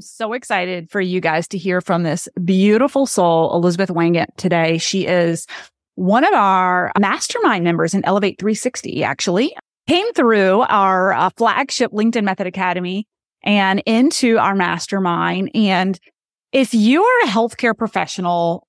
so excited for you guys to hear from this beautiful soul, Elizabeth Wygant, today. She is one of our mastermind members in Elevate 360, actually. Came through our uh, flagship LinkedIn Method Academy and into our mastermind. And if you are a healthcare professional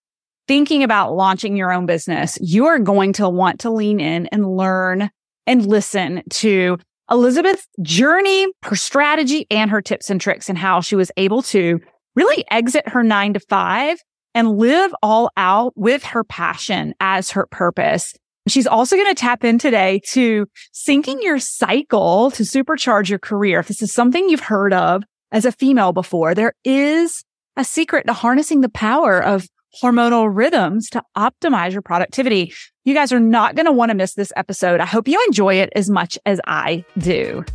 thinking about launching your own business, you are going to want to lean in and learn and listen to Elizabeth's journey, her strategy, and her tips and tricks, and how she was able to really exit her nine to five and live all out with her passion as her purpose. She's also going to tap in today to syncing your cycle to supercharge your career. If this is something you've heard of as a female before, there is a secret to harnessing the power of hormonal rhythms to optimize your productivity. You guys are not going to want to miss this episode. I hope you enjoy it as much as I do.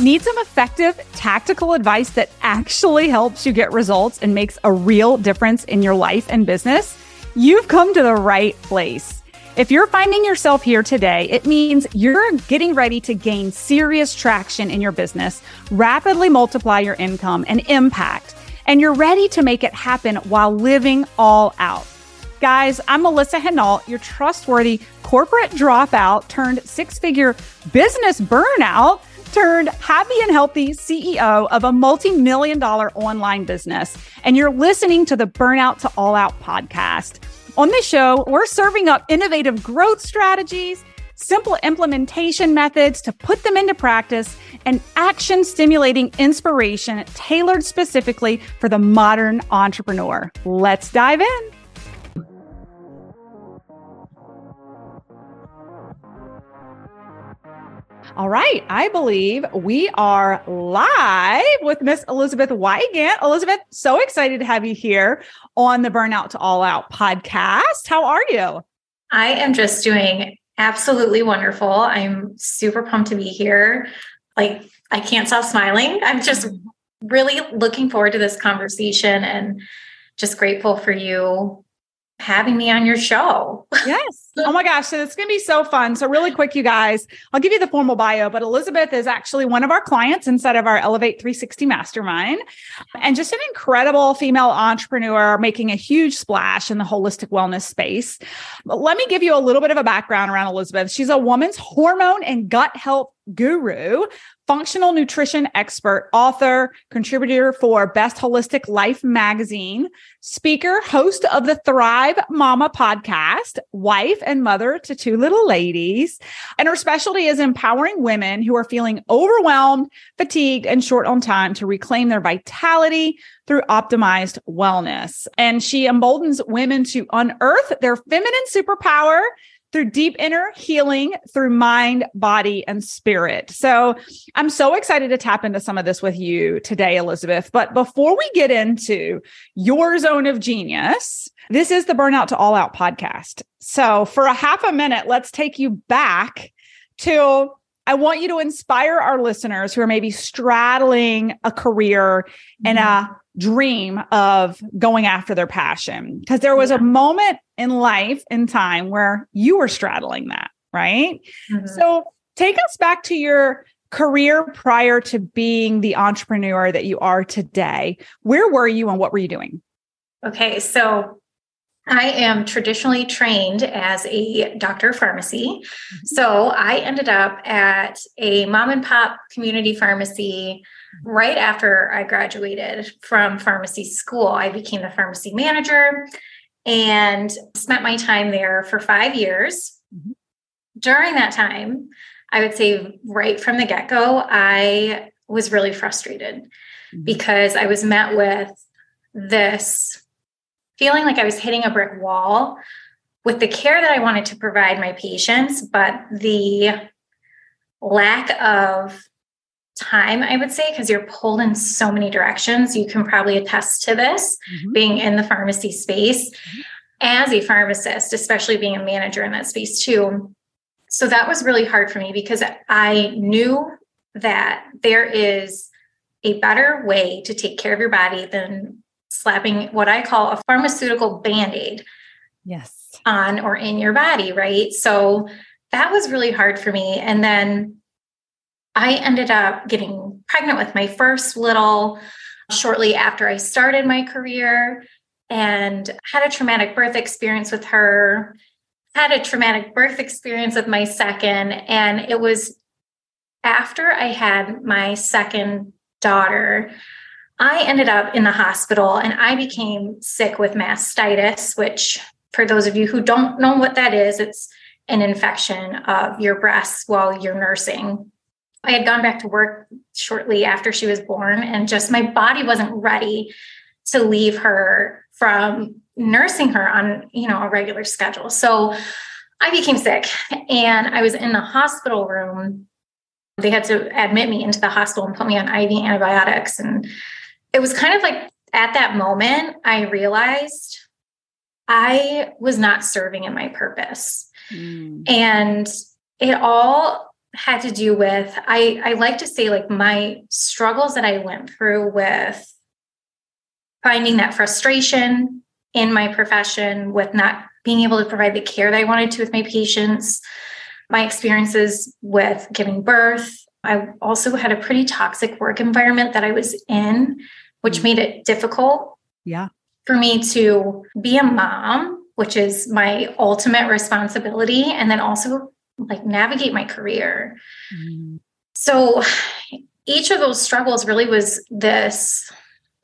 Need some effective tactical advice that actually helps you get results and makes a real difference in your life and business? You've come to the right place. If you're finding yourself here today, it means you're getting ready to gain serious traction in your business, rapidly multiply your income and impact, and you're ready to make it happen while living all out. Guys, I'm Melissa Henault, your trustworthy corporate dropout turned six figure business burnout turned happy and healthy CEO of a multi million dollar online business. And you're listening to the Burnout to All Out podcast. On this show, we're serving up innovative growth strategies, simple implementation methods to put them into practice, and action stimulating inspiration tailored specifically for the modern entrepreneur. Let's dive in. All right. I believe we are live with Miss Elizabeth Wygant. Elizabeth, so excited to have you here on the Burnout to All Out podcast. How are you? I am just doing absolutely wonderful. I'm super pumped to be here. Like, I can't stop smiling. I'm just really looking forward to this conversation and just grateful for you having me on your show. yes. Oh my gosh. So it's going to be so fun. So, really quick, you guys, I'll give you the formal bio, but Elizabeth is actually one of our clients inside of our Elevate 360 Mastermind and just an incredible female entrepreneur making a huge splash in the holistic wellness space. But let me give you a little bit of a background around Elizabeth. She's a woman's hormone and gut health guru, functional nutrition expert, author, contributor for Best Holistic Life magazine, speaker, host of the Thrive Mama podcast, wife and mother to two little ladies. And her specialty is empowering women who are feeling overwhelmed, fatigued, and short on time to reclaim their vitality through optimized wellness. And she emboldens women to unearth their feminine superpower through deep inner healing through mind, body, and spirit. So I'm so excited to tap into some of this with you today, Elizabeth. But before we get into your zone of genius, this is the Burnout to All Out podcast. So for a half a minute, let's take you back to I want you to inspire our listeners who are maybe straddling a career and a mm-hmm. dream of going after their passion. Because there was a moment in life and time where you were straddling that, right? Mm-hmm. So take us back to your career prior to being the entrepreneur that you are today. Where were you and what were you doing? Okay, so I am traditionally trained as a doctor of pharmacy. Mm-hmm. So I ended up at a mom and pop community pharmacy right after I graduated from pharmacy school. I became the pharmacy manager and spent my time there for five years. Mm-hmm. During that time, I would say right from the get go, I was really frustrated mm-hmm. because I was met with this feeling like I was hitting a brick wall with the care that I wanted to provide my patients, but the lack of time, I would say, because you're pulled in so many directions. You can probably attest to this mm-hmm. being in the pharmacy space mm-hmm. as a pharmacist, especially being a manager in that space too. So that was really hard for me because I knew that there is a better way to take care of your body than slapping what I call a pharmaceutical band aid. Yes. On or in your body, right? So that was really hard for me. And then I ended up getting pregnant with my first little shortly after I started my career and had a traumatic birth experience with her, had a traumatic birth experience with my second. And it was after I had my second daughter, I ended up in the hospital and I became sick with mastitis, which, for those of you who don't know what that is, it's an infection of your breasts while you're nursing. I had gone back to work shortly after she was born, and just my body wasn't ready to leave her from nursing her on you know a regular schedule. So I became sick, and I was in the hospital room. They had to admit me into the hospital and put me on IV antibiotics, and it was kind of like at that moment I realized I was not serving in my purpose. Mm. And it all had to do with I I like to say like my struggles that I went through with finding that frustration in my profession with not being able to provide the care that I wanted to with my patients, my experiences with giving birth. I also had a pretty toxic work environment that I was in, which mm. made it difficult. Yeah. For me to be a mom, which is my ultimate responsibility, and then also like navigate my career. Mm. So each of those struggles really was this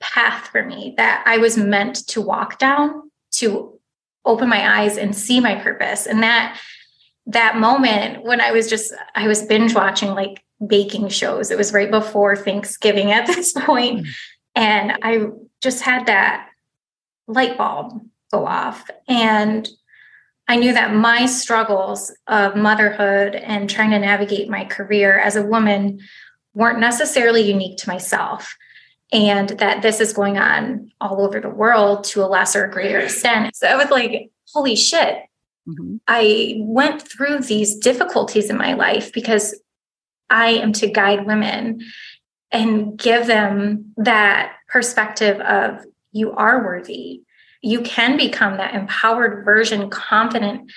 path for me that I was meant to walk down to open my eyes and see my purpose. And that that moment when I was just I was binge watching like baking shows. It was right before Thanksgiving at this point. Mm. And I just had that light bulb go off. And I knew that my struggles of motherhood and trying to navigate my career as a woman weren't necessarily unique to myself and that this is going on all over the world to a lesser or greater extent so i was like holy shit mm-hmm. i went through these difficulties in my life because i am to guide women and give them that perspective of you are worthy you can become that empowered version, confident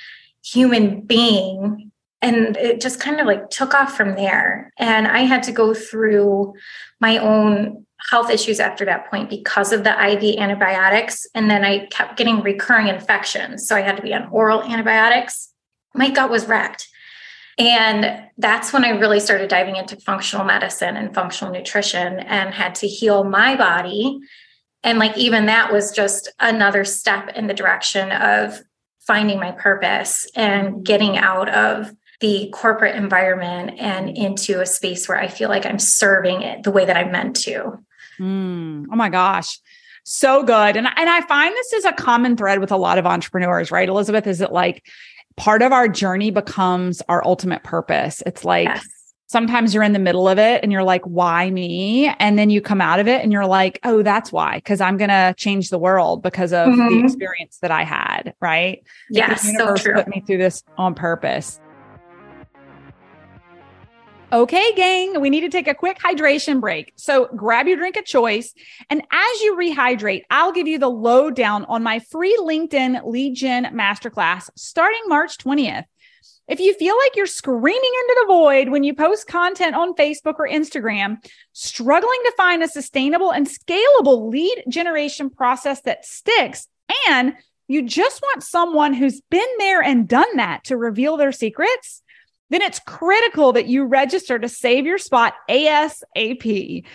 human being. And it just kind of like took off from there. And I had to go through my own health issues after that point because of the IV antibiotics. And then I kept getting recurring infections. So I had to be on oral antibiotics. My gut was wrecked. And that's when I really started diving into functional medicine and functional nutrition and had to heal my body and like even that was just another step in the direction of finding my purpose and getting out of the corporate environment and into a space where I feel like I'm serving it the way that I'm meant to. Mm, oh my gosh. So good. And, and I find this is a common thread with a lot of entrepreneurs, right? Elizabeth, is it like part of our journey becomes our ultimate purpose? It's like, yes sometimes you're in the middle of it and you're like, why me? And then you come out of it and you're like, oh, that's why, because I'm going to change the world because of mm-hmm. the experience that I had. Right. Yes. the universe so put me through this on purpose. Okay, gang, we need to take a quick hydration break. So grab your drink of choice. And as you rehydrate, I'll give you the lowdown on my free LinkedIn lead gen masterclass starting March 20th. If you feel like you're screaming into the void when you post content on Facebook or Instagram, struggling to find a sustainable and scalable lead generation process that sticks, and you just want someone who's been there and done that to reveal their secrets, then it's critical that you register to save your spot ASAP.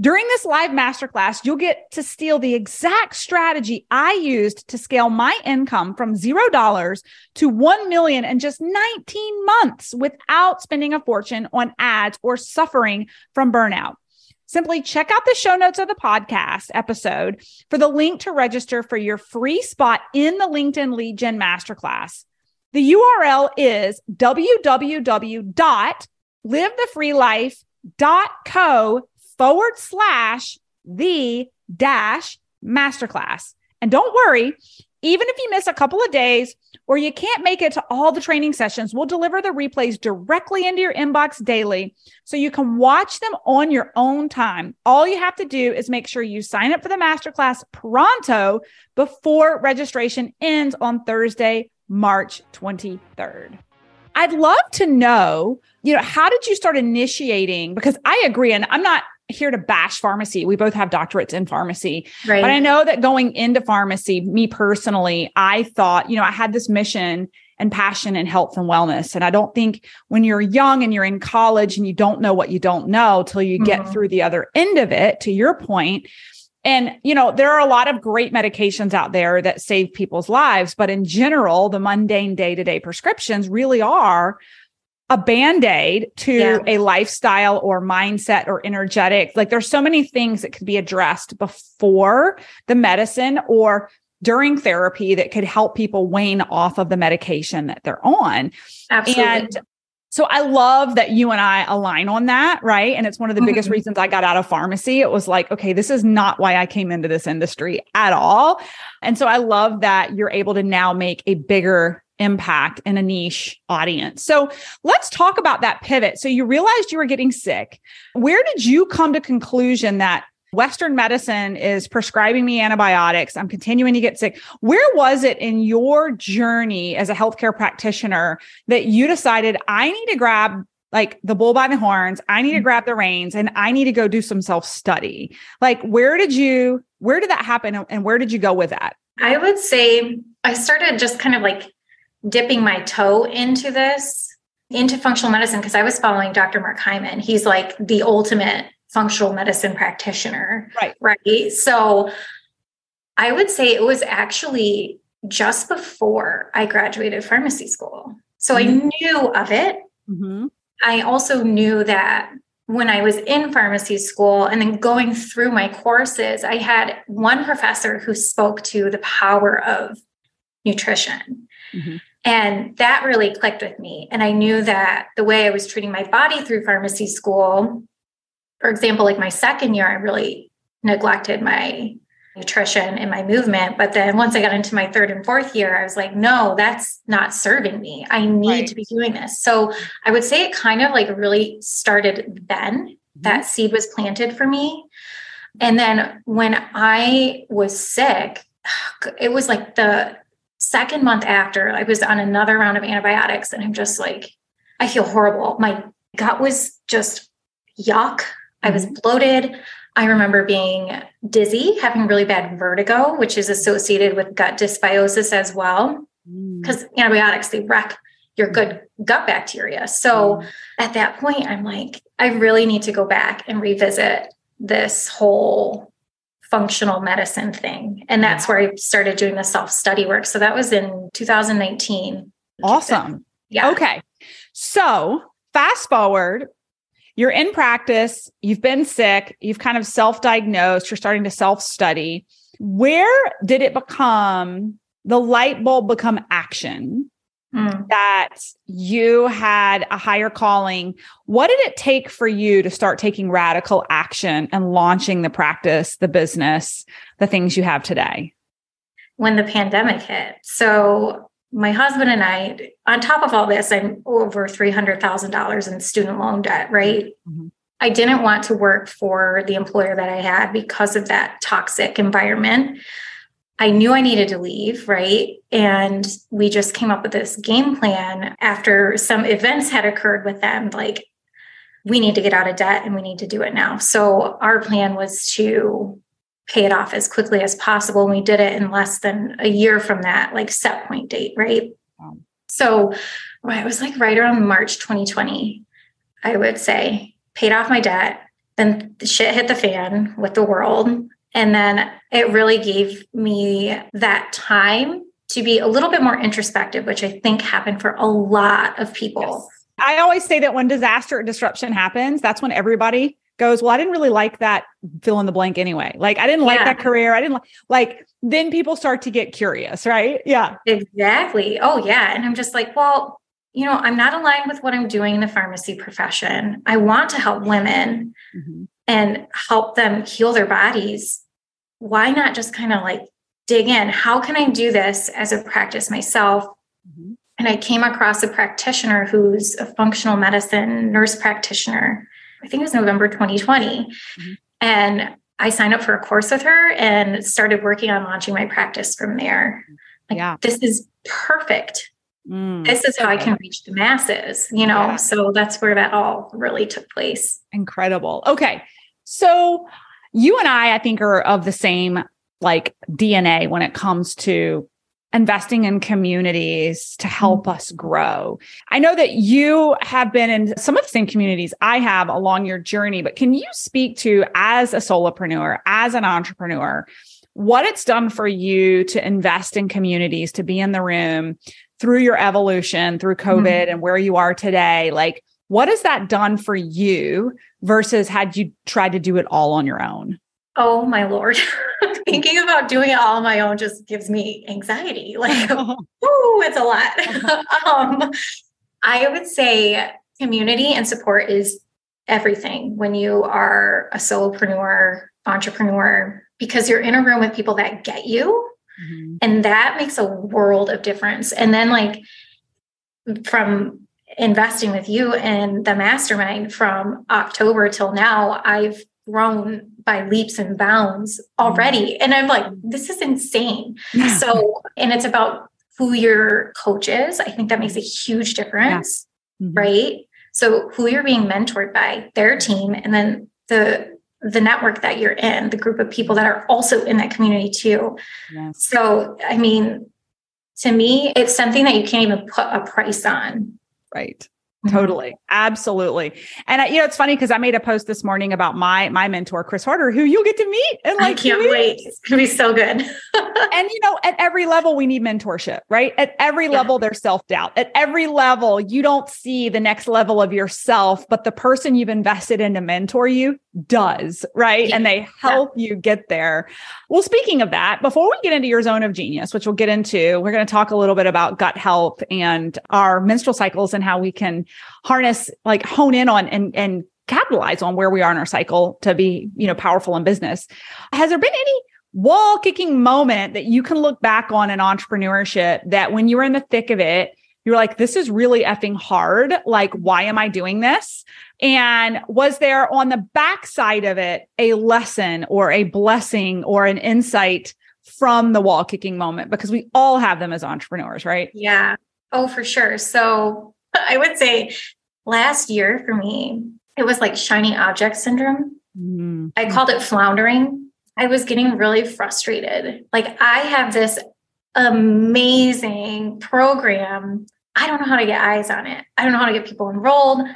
During this live masterclass, you'll get to steal the exact strategy I used to scale my income from $0 to 1 million in just 19 months without spending a fortune on ads or suffering from burnout. Simply check out the show notes of the podcast episode for the link to register for your free spot in the LinkedIn Lead Gen Masterclass. The URL is www.livethefreelife.co forward slash the dash masterclass. And don't worry, even if you miss a couple of days or you can't make it to all the training sessions, we'll deliver the replays directly into your inbox daily so you can watch them on your own time. All you have to do is make sure you sign up for the masterclass pronto before registration ends on Thursday, March 23rd. I'd love to know, you know, how did you start initiating? Because I agree, and I'm not here to bash pharmacy. We both have doctorates in pharmacy. Right. But I know that going into pharmacy, me personally, I thought, you know, I had this mission and passion and health and wellness. And I don't think when you're young and you're in college and you don't know what you don't know till you get mm-hmm. through the other end of it, to your point, and, you know, there are a lot of great medications out there that save people's lives, but in general, the mundane day to day prescriptions really are a band aid to yeah. a lifestyle or mindset or energetic. Like there's so many things that could be addressed before the medicine or during therapy that could help people wane off of the medication that they're on. Absolutely. And so I love that you and I align on that, right? And it's one of the mm-hmm. biggest reasons I got out of pharmacy. It was like, okay, this is not why I came into this industry at all. And so I love that you're able to now make a bigger impact in a niche audience. So let's talk about that pivot. So you realized you were getting sick. Where did you come to conclusion that Western medicine is prescribing me antibiotics. I'm continuing to get sick. Where was it in your journey as a healthcare practitioner that you decided I need to grab like the bull by the horns, I need to mm-hmm. grab the reins and I need to go do some self study? Like, where did you, where did that happen and where did you go with that? I would say I started just kind of like dipping my toe into this, into functional medicine, because I was following Dr. Mark Hyman. He's like the ultimate functional medicine practitioner. Right. Right. So I would say it was actually just before I graduated pharmacy school. So mm-hmm. I knew of it. Mm-hmm. I also knew that when I was in pharmacy school and then going through my courses, I had one professor who spoke to the power of nutrition. Mm-hmm. And that really clicked with me. And I knew that the way I was treating my body through pharmacy school for example, like my second year, I really neglected my nutrition and my movement. But then once I got into my third and fourth year, I was like, no, that's not serving me. I need right. to be doing this. So I would say it kind of like really started then. Mm-hmm. That seed was planted for me. And then when I was sick, it was like the second month after I was on another round of antibiotics, and I'm just like, I feel horrible. My gut was just yuck. I was mm-hmm. bloated. I remember being dizzy, having really bad vertigo, which is associated with gut dysbiosis as well, because mm. antibiotics, they wreck your good gut bacteria. So mm. at that point, I'm like, I really need to go back and revisit this whole functional medicine thing. And that's where I started doing the self study work. So that was in 2019. Awesome. Yeah. Okay. So fast forward, you're in practice, you've been sick, you've kind of self diagnosed, you're starting to self study. Where did it become the light bulb become action? Mm. That you had a higher calling. What did it take for you to start taking radical action and launching the practice, the business, the things you have today? When the pandemic hit. So my husband and I, on top of all this, I'm over $300,000 in student loan debt, right? Mm-hmm. I didn't want to work for the employer that I had because of that toxic environment. I knew I needed to leave, right? And we just came up with this game plan after some events had occurred with them. Like, we need to get out of debt and we need to do it now. So, our plan was to pay it off as quickly as possible. And we did it in less than a year from that, like set point date, right? Wow. So it was like right around March 2020, I would say, paid off my debt. Then the shit hit the fan with the world. And then it really gave me that time to be a little bit more introspective, which I think happened for a lot of people. Yes. I always say that when disaster or disruption happens, that's when everybody goes, well, I didn't really like that fill in the blank anyway. Like I didn't like yeah. that career. I didn't like, like, then people start to get curious, right? Yeah. Exactly. Oh, yeah. And I'm just like, well, you know, I'm not aligned with what I'm doing in the pharmacy profession. I want to help women mm-hmm. and help them heal their bodies. Why not just kind of like dig in? How can I do this as a practice myself? Mm-hmm. And I came across a practitioner who's a functional medicine nurse practitioner I think it was November 2020. Mm-hmm. And I signed up for a course with her and started working on launching my practice from there. Like, yeah. this is perfect. mm, this is how I can reach the masses, you know? Yeah. So that's where that all really took place. Incredible. Okay. So you and I, I think, are of the same like DNA when it comes to investing in communities to help mm-hmm. us grow. I know that you have been in some of the same communities I have along your journey, but can you speak to as a solopreneur, as an entrepreneur, what it's done for you to invest in communities, to be in the room through your evolution, through COVID mm-hmm. and where you are today? Like, what has that done for you versus had you tried to do it all on your own? Oh my lord. Thinking about doing it all on my own just gives me anxiety. Like, ooh, it's a lot. um, I would say community and support is everything when you are a solopreneur, entrepreneur, because you're in a room with people that get you. Mm-hmm. And that makes a world of difference. And then, like, from investing with you in the mastermind from October till now, I've grown by leaps and bounds already. Mm-hmm. And I'm like, this is insane. so, and it's about who your coach is. I think that makes a huge difference, yeah. mm-hmm. right? So, who you're being mentored by, their team, and then the the network that you're in, the group of people that are also in that community too. Yes. So, I mean, to me, it's something that you can't even put a price on. Right. Mm-hmm. Totally. Absolutely. And I, you know, it's funny because I made a post this morning about my my mentor, Chris Harder, who you'll get to meet. And like, I can't wait. It's gonna be so good. and you know, at every level, we need mentorship, right? At every yeah. level, there's self-doubt. At every level, you don't see the next level of yourself, but the person you've invested in to mentor you does, right? Yeah. And they help yeah. you get there. Well, speaking of that, before we get into your zone of genius, which we'll get into, we're going to talk a little bit about gut health and our menstrual cycles and how we can harness, like hone in on and, and capitalize on where we are in our cycle to be, you know, powerful in business. Has there been any wall kicking moment that you can look back on in entrepreneurship that when you were in the thick of it, you're like, this is really effing hard. Like, why am I doing this? And was there on the backside of it a lesson or a blessing or an insight from the wall kicking moment? Because we all have them as entrepreneurs, right? Yeah. Oh, for sure. So I would say last year for me, it was like shiny object syndrome. Mm-hmm. I called it floundering. I was getting really frustrated. Like, I have this amazing program. I don't know how to get eyes on it. I don't know how to get people enrolled.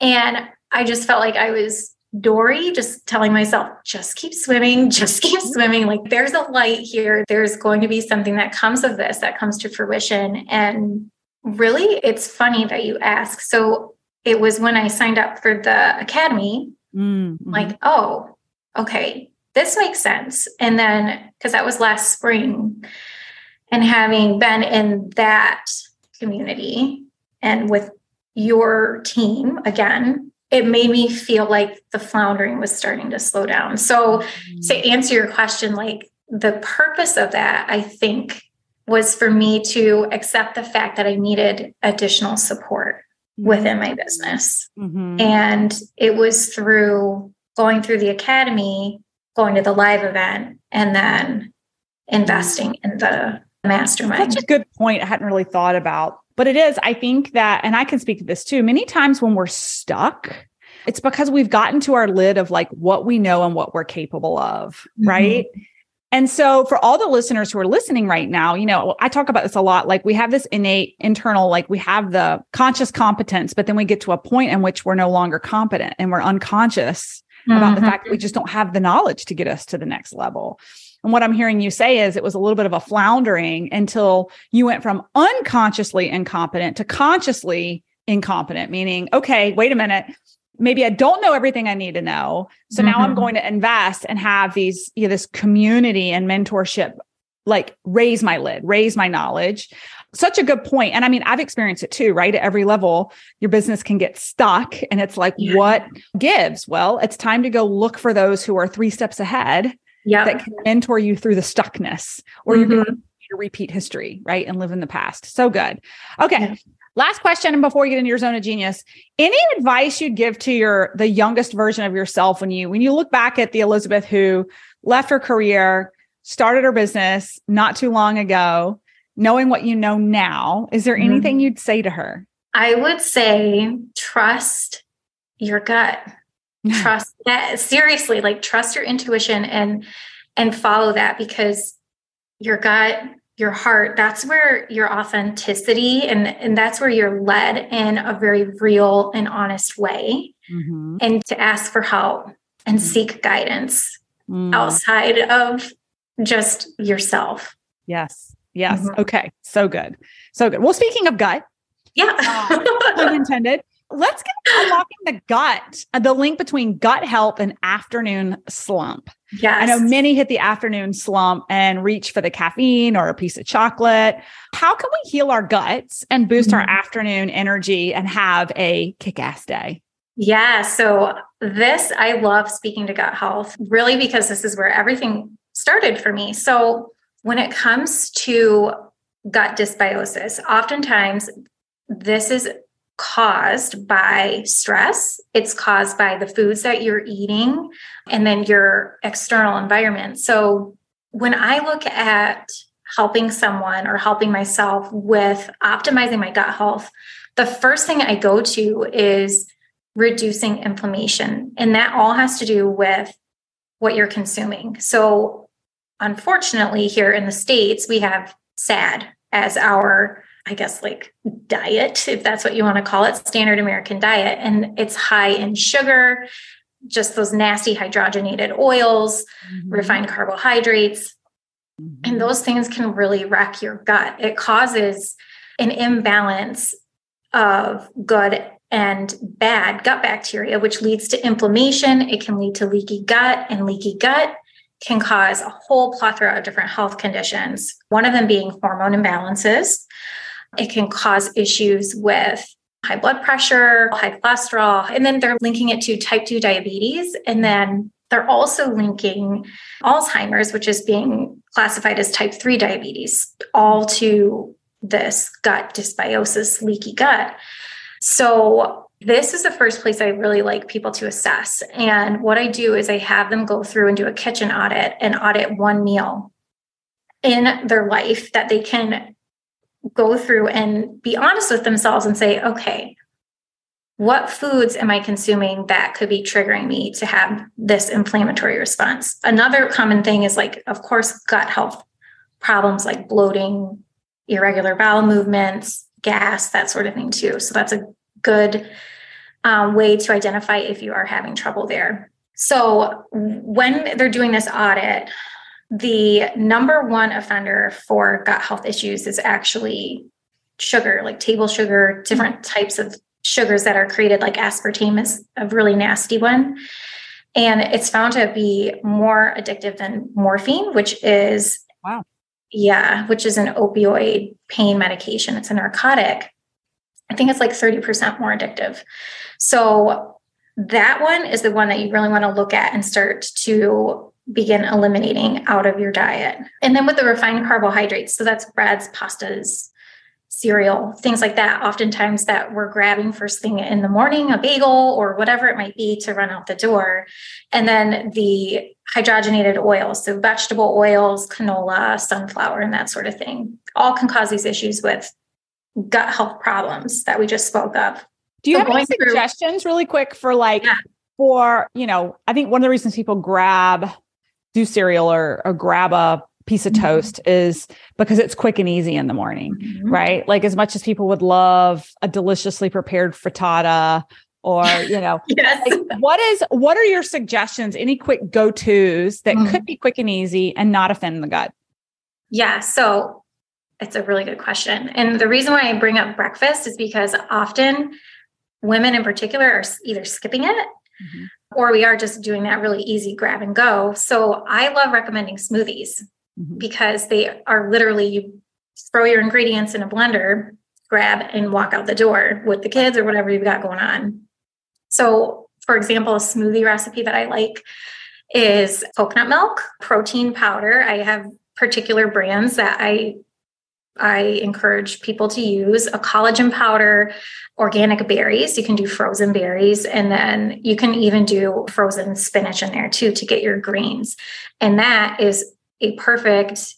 And I just felt like I was Dory, just telling myself, just keep swimming, just keep swimming. Like there's a light here. There's going to be something that comes of this that comes to fruition. And really, it's funny that you ask. So it was when I signed up for the academy, mm-hmm. like, oh, okay, this makes sense. And then, because that was last spring, and having been in that community and with your team again, it made me feel like the floundering was starting to slow down. So, mm-hmm. to answer your question, like the purpose of that, I think, was for me to accept the fact that I needed additional support mm-hmm. within my business. Mm-hmm. And it was through going through the academy, going to the live event, and then investing in the mastermind. That's a good point. I hadn't really thought about but it is, I think that, and I can speak to this too, many times when we're stuck, it's because we've gotten to our lid of like what we know and what we're capable of, mm-hmm. right? And so for all the listeners who are listening right now, you know, I talk about this a lot. Like we have this innate internal, like we have the conscious competence, but then we get to a point in which we're no longer competent and we're unconscious mm-hmm. about the fact that we just don't have the knowledge to get us to the next level. And what I'm hearing you say is it was a little bit of a floundering until you went from unconsciously incompetent to consciously incompetent, meaning, okay, wait a minute. Maybe I don't know everything I need to know. So mm-hmm. now I'm mm-hmm. going to invest and have these, you know, this community and mentorship, like raise my lid, raise my knowledge. Such a good point. And I mean, I've experienced it too, right? At every level, your business can get stuck and it's like, yeah. what gives? Well, it's time to go look for those who are three steps ahead yep. that can mentor you through the stuckness or mm-hmm. you're going to repeat history, right? And live in the past. So good. Okay. Yeah. Last question, and before you get into your zone of genius, any advice you'd give to your the youngest version of yourself when you when you look back at the Elizabeth who left her career, started her business not too long ago, knowing what you know now, is there mm-hmm. anything you'd say to her? I would say trust your gut. Trust that seriously, like trust your intuition and and follow that because your gut, your heart, that's where your authenticity and and that's where you're led in a very real and honest way. Mm-hmm. And to ask for help and mm-hmm. seek guidance mm. outside of just yourself. Yes. Yes. Mm-hmm. Okay. So good. So good. Well, speaking of gut, yeah, uh, intended. Let's get unlocking the gut, uh, the link between gut health and afternoon slump. Yeah, I know many hit the afternoon slump and reach for the caffeine or a piece of chocolate. How can we heal our guts and boost mm-hmm. our afternoon energy and have a kick ass day? Yeah. So, this, I love speaking to gut health really because this is where everything started for me. So, when it comes to gut dysbiosis, oftentimes this is caused by stress. It's caused by the foods that you're eating and then your external environment. So when I look at helping someone or helping myself with optimizing my gut health, the first thing I go to is reducing inflammation. And that all has to do with what you're consuming. So, unfortunately, here in the States, we have SAD as our I guess, like diet, if that's what you want to call it, standard American diet. And it's high in sugar, just those nasty hydrogenated oils, mm-hmm. refined carbohydrates. Mm-hmm. And those things can really wreck your gut. It causes an imbalance of good and bad gut bacteria, which leads to inflammation. It can lead to leaky gut, and leaky gut can cause a whole plethora of different health conditions, one of them being hormone imbalances. It can cause issues with high blood pressure, high cholesterol, and then they're linking it to type 2 diabetes. And then they're also linking Alzheimer's, which is being classified as type 3 diabetes, all to this gut dysbiosis, leaky gut. So, this is the first place I really like people to assess. And what I do is I have them go through and do a kitchen audit and audit one meal in their life that they can go through and be honest with themselves and say, okay, what foods am I consuming that could be triggering me to have this inflammatory response? Another common thing is like, of course, gut health problems like bloating, irregular bowel movements, gas, that sort of thing, too. So that's a good um, way to identify if you are having trouble there. So when they're doing this audit, the number one offender for gut health issues is actually sugar, like table sugar, different mm-hmm. types of sugars that are created, like aspartame is a really nasty one. And it's found to be more addictive than morphine, which is wow. Yeah, which is an opioid pain medication. It's a narcotic. I think it's like 30% more addictive. So that one is the one that you really want to look at and start to begin eliminating out of your diet. And then with the refined carbohydrates, so that's breads, pastas, cereal, things like that, oftentimes that we're grabbing first thing in the morning, a bagel or whatever it might be to run out the door. And then the hydrogenated oils, so vegetable oils, canola, sunflower, and that sort of thing, all can cause these issues with gut health problems that we just spoke of. Do you so have any suggestions through, really quick for like, yeah. for, you know, I think one of the reasons people grab do cereal or, or grab a piece of mm-hmm. toast is because it's quick and easy in the morning, mm-hmm. right? Like as much as people would love a deliciously prepared frittata or, you know, yes. like what is what are your suggestions? Any quick go-tos that mm-hmm. could be quick and easy and not offend the gut? Yeah, so it's a really good question. And the reason why I bring up breakfast is because often women in particular are either skipping it mm-hmm or we are just doing that really easy grab and go. So I love recommending smoothies mm-hmm. because they are literally you throw your ingredients in a blender, grab and walk out the door with the kids or whatever you've got going on. So, for example, a smoothie recipe that I like is coconut milk, protein powder. I have particular brands that I I encourage people to use a collagen powder, organic berries. You can do frozen berries, and then you can even do frozen spinach in there too to get your greens. And that is a perfect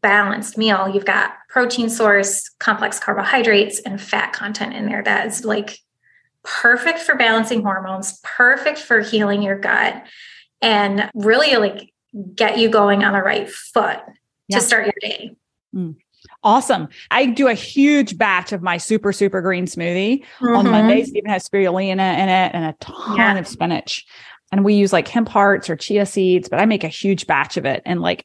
balanced meal. You've got protein source, complex carbohydrates, and fat content in there that is like perfect for balancing hormones, perfect for healing your gut, and really like get you going on the right foot yeah. to start your day. Mm. Awesome. I do a huge batch of my super, super green smoothie mm-hmm. on Mondays. It even has spirulina in it and a ton yeah. of spinach. And we use like hemp hearts or chia seeds, but I make a huge batch of it. And like,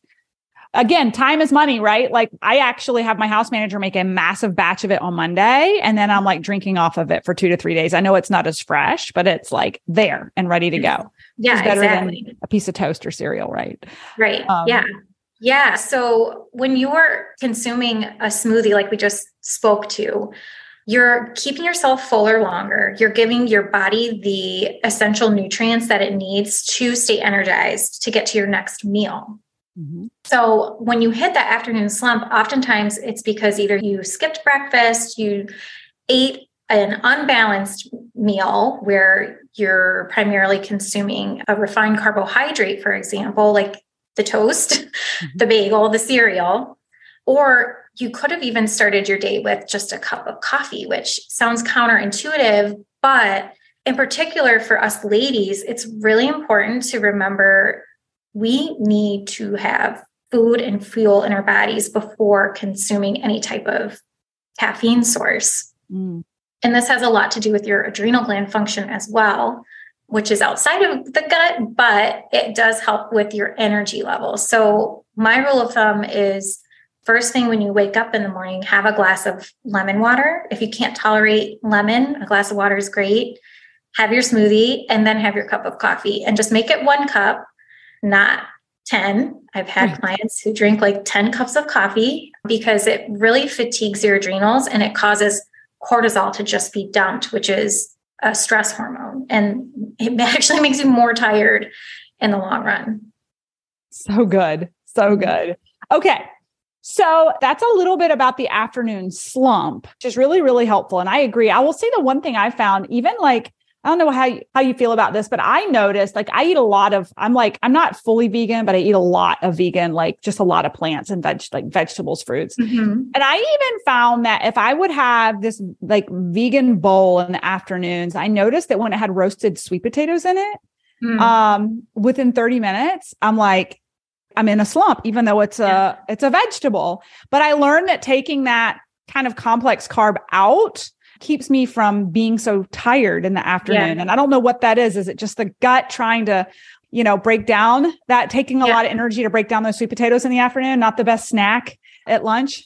again, time is money, right? Like I actually have my house manager make a massive batch of it on Monday. And then I'm like drinking off of it for two to three days. I know it's not as fresh, but it's like there and ready to go. Yeah. It's better exactly. than a piece of toast or cereal, right? Right. Um, yeah. Yeah. So when you're consuming a smoothie, like we just spoke to, you're keeping yourself fuller longer. You're giving your body the essential nutrients that it needs to stay energized to get to your next meal. Mm-hmm. So when you hit that afternoon slump, oftentimes it's because either you skipped breakfast, you ate an unbalanced meal where you're primarily consuming a refined carbohydrate, for example, like the toast, mm-hmm. the bagel, the cereal. Or you could have even started your day with just a cup of coffee, which sounds counterintuitive, but in particular for us ladies, it's really important to remember we need to have food and fuel in our bodies before consuming any type of caffeine source. Mm. And this has a lot to do with your adrenal gland function as well which is outside of the gut, but it does help with your energy level. So, my rule of thumb is first thing when you wake up in the morning, have a glass of lemon water. If you can't tolerate lemon, a glass of water is great. Have your smoothie and then have your cup of coffee and just make it one cup, not 10. I've had right. clients who drink like 10 cups of coffee because it really fatigues your adrenals and it causes cortisol to just be dumped, which is a stress hormone and it actually makes you more tired in the long run. So good. So mm-hmm. good. Okay. So that's a little bit about the afternoon slump, which is really, really helpful. And I agree. I will say the one thing I found, even like I don't know how you, how you feel about this, but I noticed like I eat a lot of, I'm like, I'm not fully vegan, but I eat a lot of vegan, like just a lot of plants and veg, like vegetables, fruits. Mm-hmm. And I even found that if I would have this like vegan bowl in the afternoons, I noticed that when it had roasted sweet potatoes in it, mm. um, within 30 minutes, I'm like, I'm in a slump, even though it's a, it's a vegetable. But I learned that taking that kind of complex carb out keeps me from being so tired in the afternoon. Yeah. And I don't know what that is. Is it just the gut trying to, you know, break down that taking a yeah. lot of energy to break down those sweet potatoes in the afternoon, not the best snack at lunch?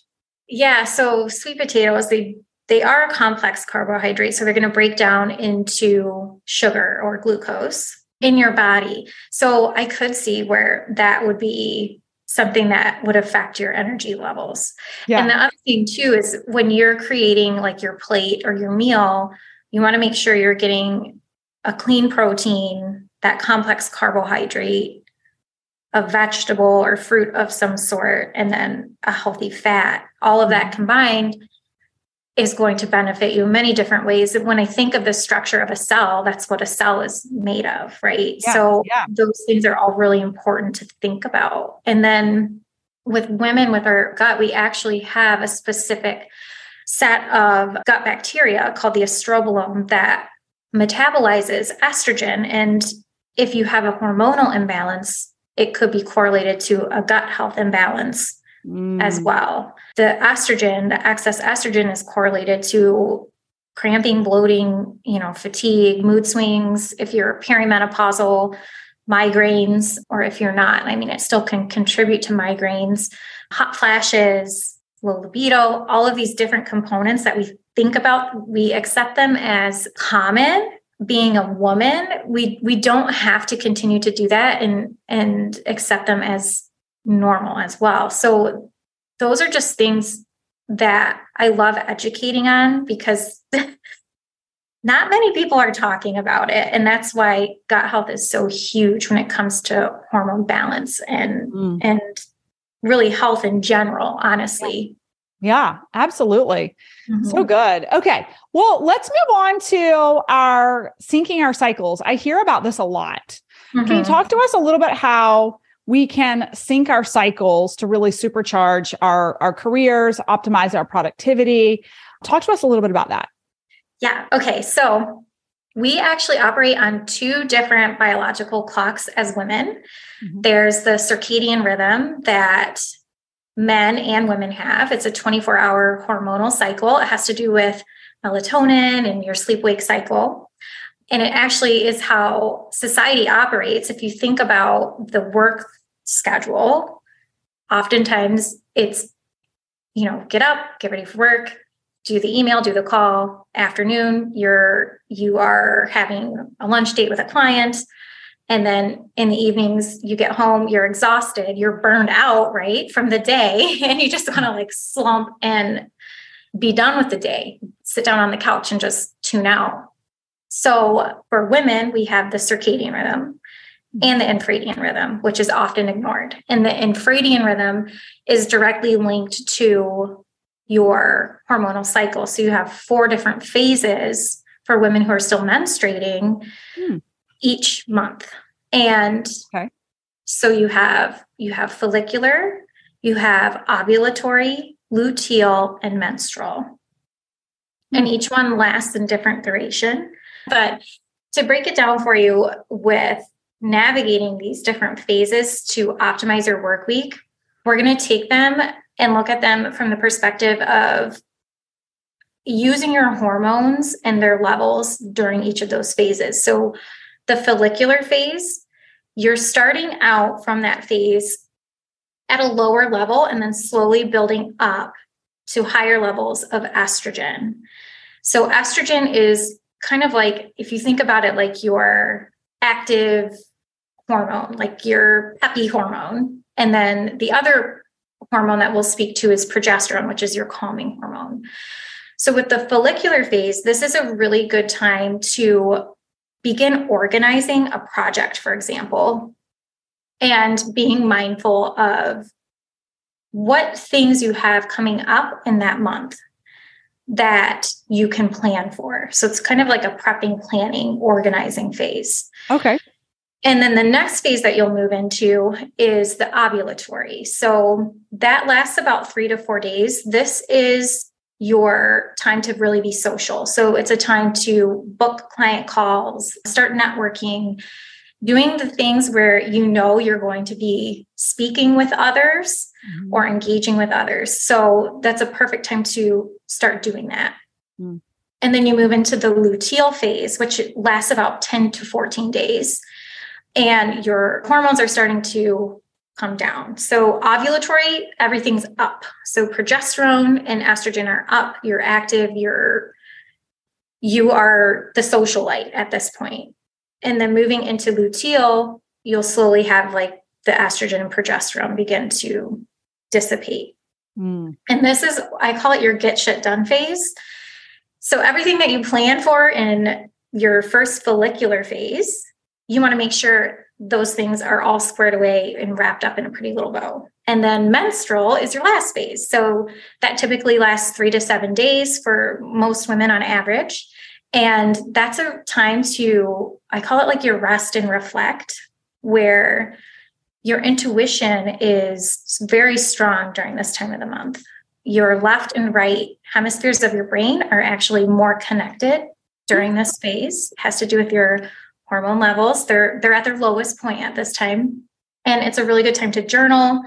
Yeah. So sweet potatoes, they they are a complex carbohydrate. So they're going to break down into sugar or glucose in your body. So I could see where that would be something that would affect your energy levels. Yeah. And the other thing too is when you're creating like your plate or your meal, you want to make sure you're getting a clean protein, that complex carbohydrate, a vegetable or fruit of some sort, and then a healthy fat. All of that mm-hmm. combined is going to benefit you in many different ways. When I think of the structure of a cell, that's what a cell is made of, right? Yeah, so yeah. those things are all really important to think about. And then with women with our gut, we actually have a specific set of gut bacteria called the estrobolome that metabolizes estrogen. And if you have a hormonal imbalance, it could be correlated to a gut health imbalance mm. as well. The estrogen, the excess estrogen is correlated to cramping, bloating, you know, fatigue, mood swings. If you're perimenopausal, migraines, or if you're not, I mean, it still can contribute to migraines, hot flashes, low libido, all of these different components that we think about, we accept them as common being a woman we we don't have to continue to do that and and accept them as normal as well. So those are just things that I love educating on because not many people are talking about it. And that's why gut health is so huge when it comes to hormone balance and mm. and really health in general, honestly. Yeah, absolutely. Mm-hmm. So good. Okay. Well, let's move on to our syncing our cycles. I hear about this a lot. Mm-hmm. Can you mm-hmm. talk to us a little bit how we can sync our cycles to really supercharge our, our careers, optimize our productivity. Talk to us a little bit about that. Yeah. Okay. So we actually operate on two different biological clocks as women. Mm-hmm. There's the circadian rhythm that men and women have. It's a 24 hour hormonal cycle. It has to do with melatonin and your sleep wake cycle. And it actually is how society operates. If you think about the work schedule, oftentimes it's, you know, get up, get ready for work, do the email, do the call. Afternoon, you're you are having a lunch date with a client. And then in the evenings, you get home, you're exhausted, you're burned out, right, from the day, and you just want to like slump and be done with the day, sit down on the couch and just tune out. So for women, we have the circadian rhythm and the infradian rhythm, which is often ignored. And the infradian rhythm is directly linked to your hormonal cycle. So you have four different phases for women who are still menstruating hmm. each month. And okay. so you have you have follicular, you have ovulatory, luteal, and menstrual. Hmm. And each one lasts in different duration. But to break it down for you with navigating these different phases to optimize your work week, we're going to take them and look at them from the perspective of using your hormones and their levels during each of those phases. So, the follicular phase, you're starting out from that phase at a lower level and then slowly building up to higher levels of estrogen. So, estrogen is kind of like, if you think about it, like your active hormone, like your peppy hormone. And then the other hormone that we'll speak to is progesterone, which is your calming hormone. So, with the follicular phase, this is a really good time to begin organizing a project, for example, and being mindful of what things you have coming up in that month that you can plan for. So, it's kind of like a prepping, planning, organizing phase. Okay. And then the next phase that you'll move into is the ovulatory. So that lasts about three to four days. This is your time to really be social. So it's a time to book client calls, start networking, doing the things where you know you're going to be speaking with others mm-hmm. or engaging with others. So that's a perfect time to start doing that. Mm. And then you move into the luteal phase, which lasts about 10 to 14 days and your hormones are starting to come down. So ovulatory, everything's up. So progesterone and estrogen are up. You're active. You're you are the socialite at this point. And then moving into luteal, you'll slowly have like the estrogen and progesterone begin to dissipate. Mm. And this is, I call it your get shit done phase. So everything that you plan for in your first follicular phase you want to make sure those things are all squared away and wrapped up in a pretty little bow. And then menstrual is your last phase. So that typically lasts three to seven days for most women on average. And that's a time to, I call it like your rest and reflect, where your intuition is very strong during this time of the month. Your left and right hemispheres of your brain are actually more connected during this phase. It has to do with your hormone levels. They're they're at their lowest point at this time. And it's a really good time to journal,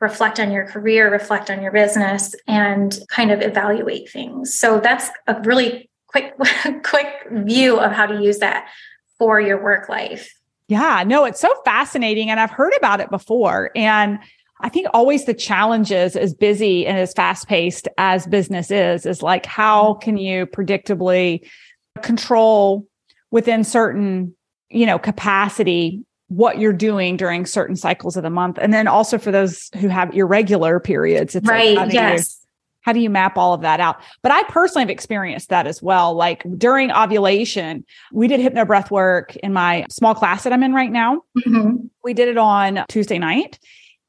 reflect on your career, reflect on your business, and kind of evaluate things. So that's a really quick, quick view of how to use that for your work life. Yeah, no, it's so fascinating. And I've heard about it before. And I think always the challenges as busy and as fast paced as business is, is like, how mm-hmm. can you predictably control within certain, you know, capacity what you're doing during certain cycles of the month. And then also for those who have irregular periods, it's right. Like yes. How do you map all of that out? But I personally have experienced that as well. Like during ovulation, we did hypno breath work in my small class that I'm in right now. Mm-hmm. We did it on Tuesday night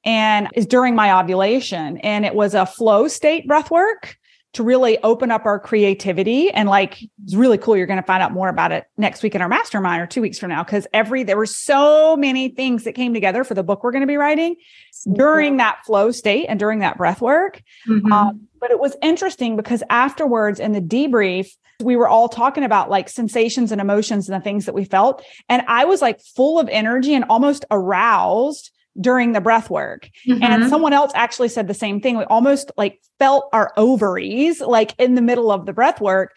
and is during my ovulation. And it was a flow state breath work to really open up our creativity. And like, it's really cool. You're going to find out more about it next week in our mastermind or two weeks from now. Cause every, there were so many things that came together for the book we're going to be writing during that flow state and during that breath work. Mm-hmm. Um, but it was interesting because afterwards in the debrief, we were all talking about like sensations and emotions and the things that we felt. And I was like full of energy and almost aroused during the breath work. Mm-hmm. And someone else actually said the same thing. We almost like felt our ovaries like in the middle of the breath work.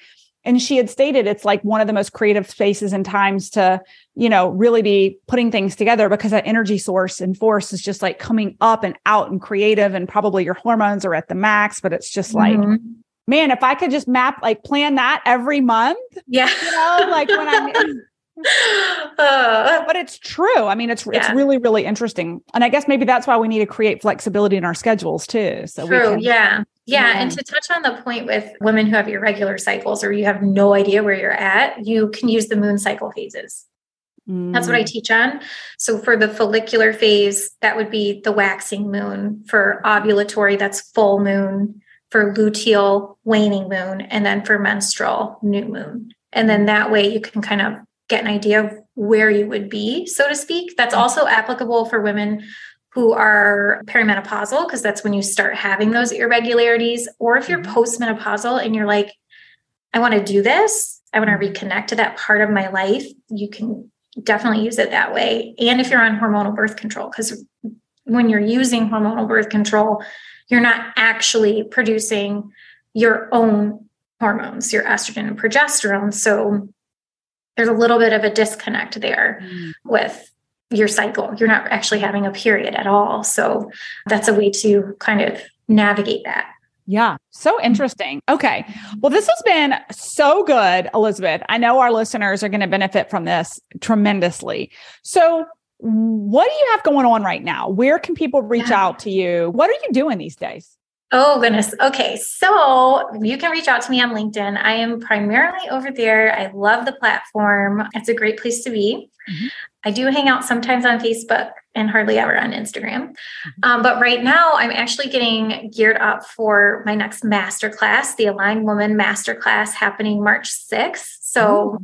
And she had stated it's like one of the most creative spaces and times to, you know, really be putting things together because that energy source and force is just like coming up and out and creative. And probably your hormones are at the max, but it's just like, mm-hmm. man, if I could just map, like plan that every month. Yeah. You know, like when I'm uh, but it's true. I mean, it's yeah. it's really really interesting, and I guess maybe that's why we need to create flexibility in our schedules too. So true, can, yeah. yeah, yeah. And to touch on the point with women who have irregular cycles, or you have no idea where you're at, you can use the moon cycle phases. Mm. That's what I mm. teach on. So for the follicular phase, that would be the waxing moon. For ovulatory, that's full moon. For luteal, waning moon, and then for menstrual, new moon. And then that way you can kind of get an idea of where you would be, so to speak. That's mm-hmm. also applicable for women who are perimenopausal, because that's when you start having those irregularities. Or if you're mm-hmm. postmenopausal and you're like, I want to do this, I want to mm-hmm. reconnect to that part of my life, you can definitely use it that way. And if you're on hormonal birth control, because when you're using hormonal birth control, you're not actually producing your own hormones, your estrogen and progesterone. So there's a little bit of a disconnect there mm. with your cycle. You're not actually having a period at all. So that's a way to kind of navigate that. Yeah, so interesting. Okay. Well, this has been so good, Elisabeth. I know our listeners are going to benefit from this tremendously. So, what do you have going on right now? Where can people reach yeah. out to you? What are you doing these days? Oh, goodness. Okay. So you can reach out to me on LinkedIn. I am primarily over there. I love the platform, it's a great place to be. Mm-hmm. I do hang out sometimes on Facebook and hardly ever on Instagram. Mm-hmm. Um, but right now, I'm actually getting geared up for my next masterclass, the Aligned Woman Masterclass happening March 6th. So,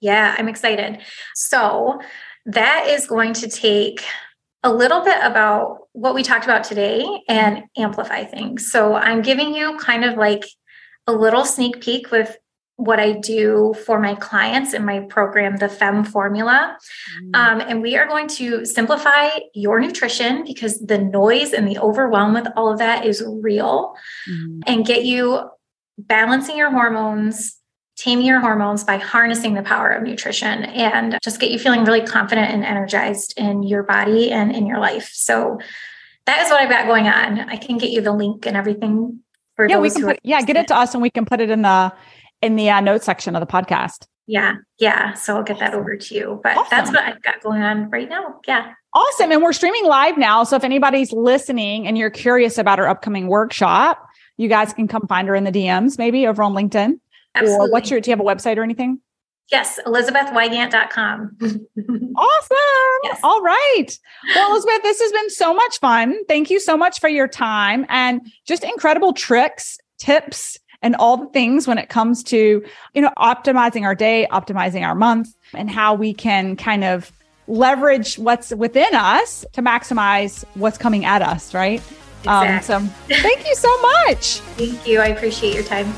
yeah, I'm excited. So, that is going to take a little bit about what we talked about today and amplify things. So I'm giving you kind of like a little sneak peek with what I do for my clients in my program, the FEM formula. Mm. Um, and we are going to simplify your nutrition because the noise and the overwhelm with all of that is real mm. and get you balancing your hormones, tame your hormones by harnessing the power of nutrition and just get you feeling really confident and energized in your body and in your life. So that is what I've got going on. I can get you the link and everything for yeah, we can put, yeah, get it to us and we can put it in the in the uh, notes section of the podcast. Yeah, yeah. So I'll get that over to you. But awesome. that's what I've got going on right now. Yeah. Awesome. And we're streaming live now. So if anybody's listening and you're curious about our upcoming workshop, you guys can come find her in the DMs, maybe over on LinkedIn. Absolutely. Or what's your, do you have a website or anything? Yes, elisabethwygant.com. awesome. Yes. All right. Well, Elisabeth, this has been so much fun. Thank you so much for your time and just incredible tricks, tips, and all the things when it comes to, you know, optimizing our day, optimizing our month, and how we can kind of leverage what's within us to maximize what's coming at us, right? Exactly. Um, so thank you so much. thank you. I appreciate your time.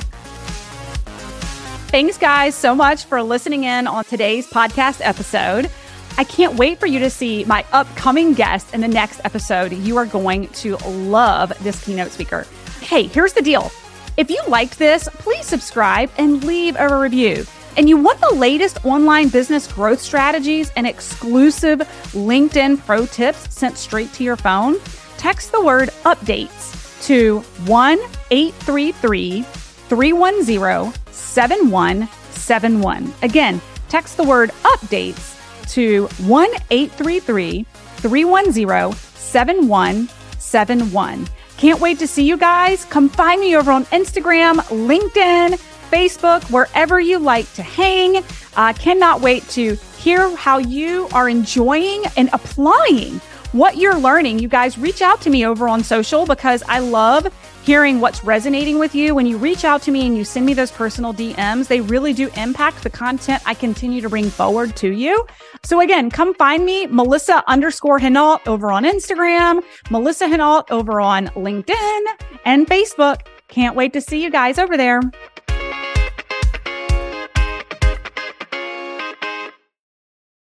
Thanks, guys, so much for listening in on today's podcast episode. I can't wait for you to see my upcoming guest in the next episode. You are going to love this keynote speaker. Hey, here's the deal. If you liked this, please subscribe and leave a review. And you want the latest online business growth strategies and exclusive LinkedIn pro tips sent straight to your phone? Text the word updates to 1 833 310 7171. Again, text the word updates to 1 833 310 7171. Can't wait to see you guys. Come find me over on Instagram, LinkedIn, Facebook, wherever you like to hang. I uh, cannot wait to hear how you are enjoying and applying what you're learning. You guys reach out to me over on social because I love hearing what's resonating with you. When you reach out to me and you send me those personal DMs, they really do impact the content I continue to bring forward to you. So again, come find me, Melissa underscore Henault over on Instagram, Melissa Henault over on LinkedIn and Facebook. Can't wait to see you guys over there.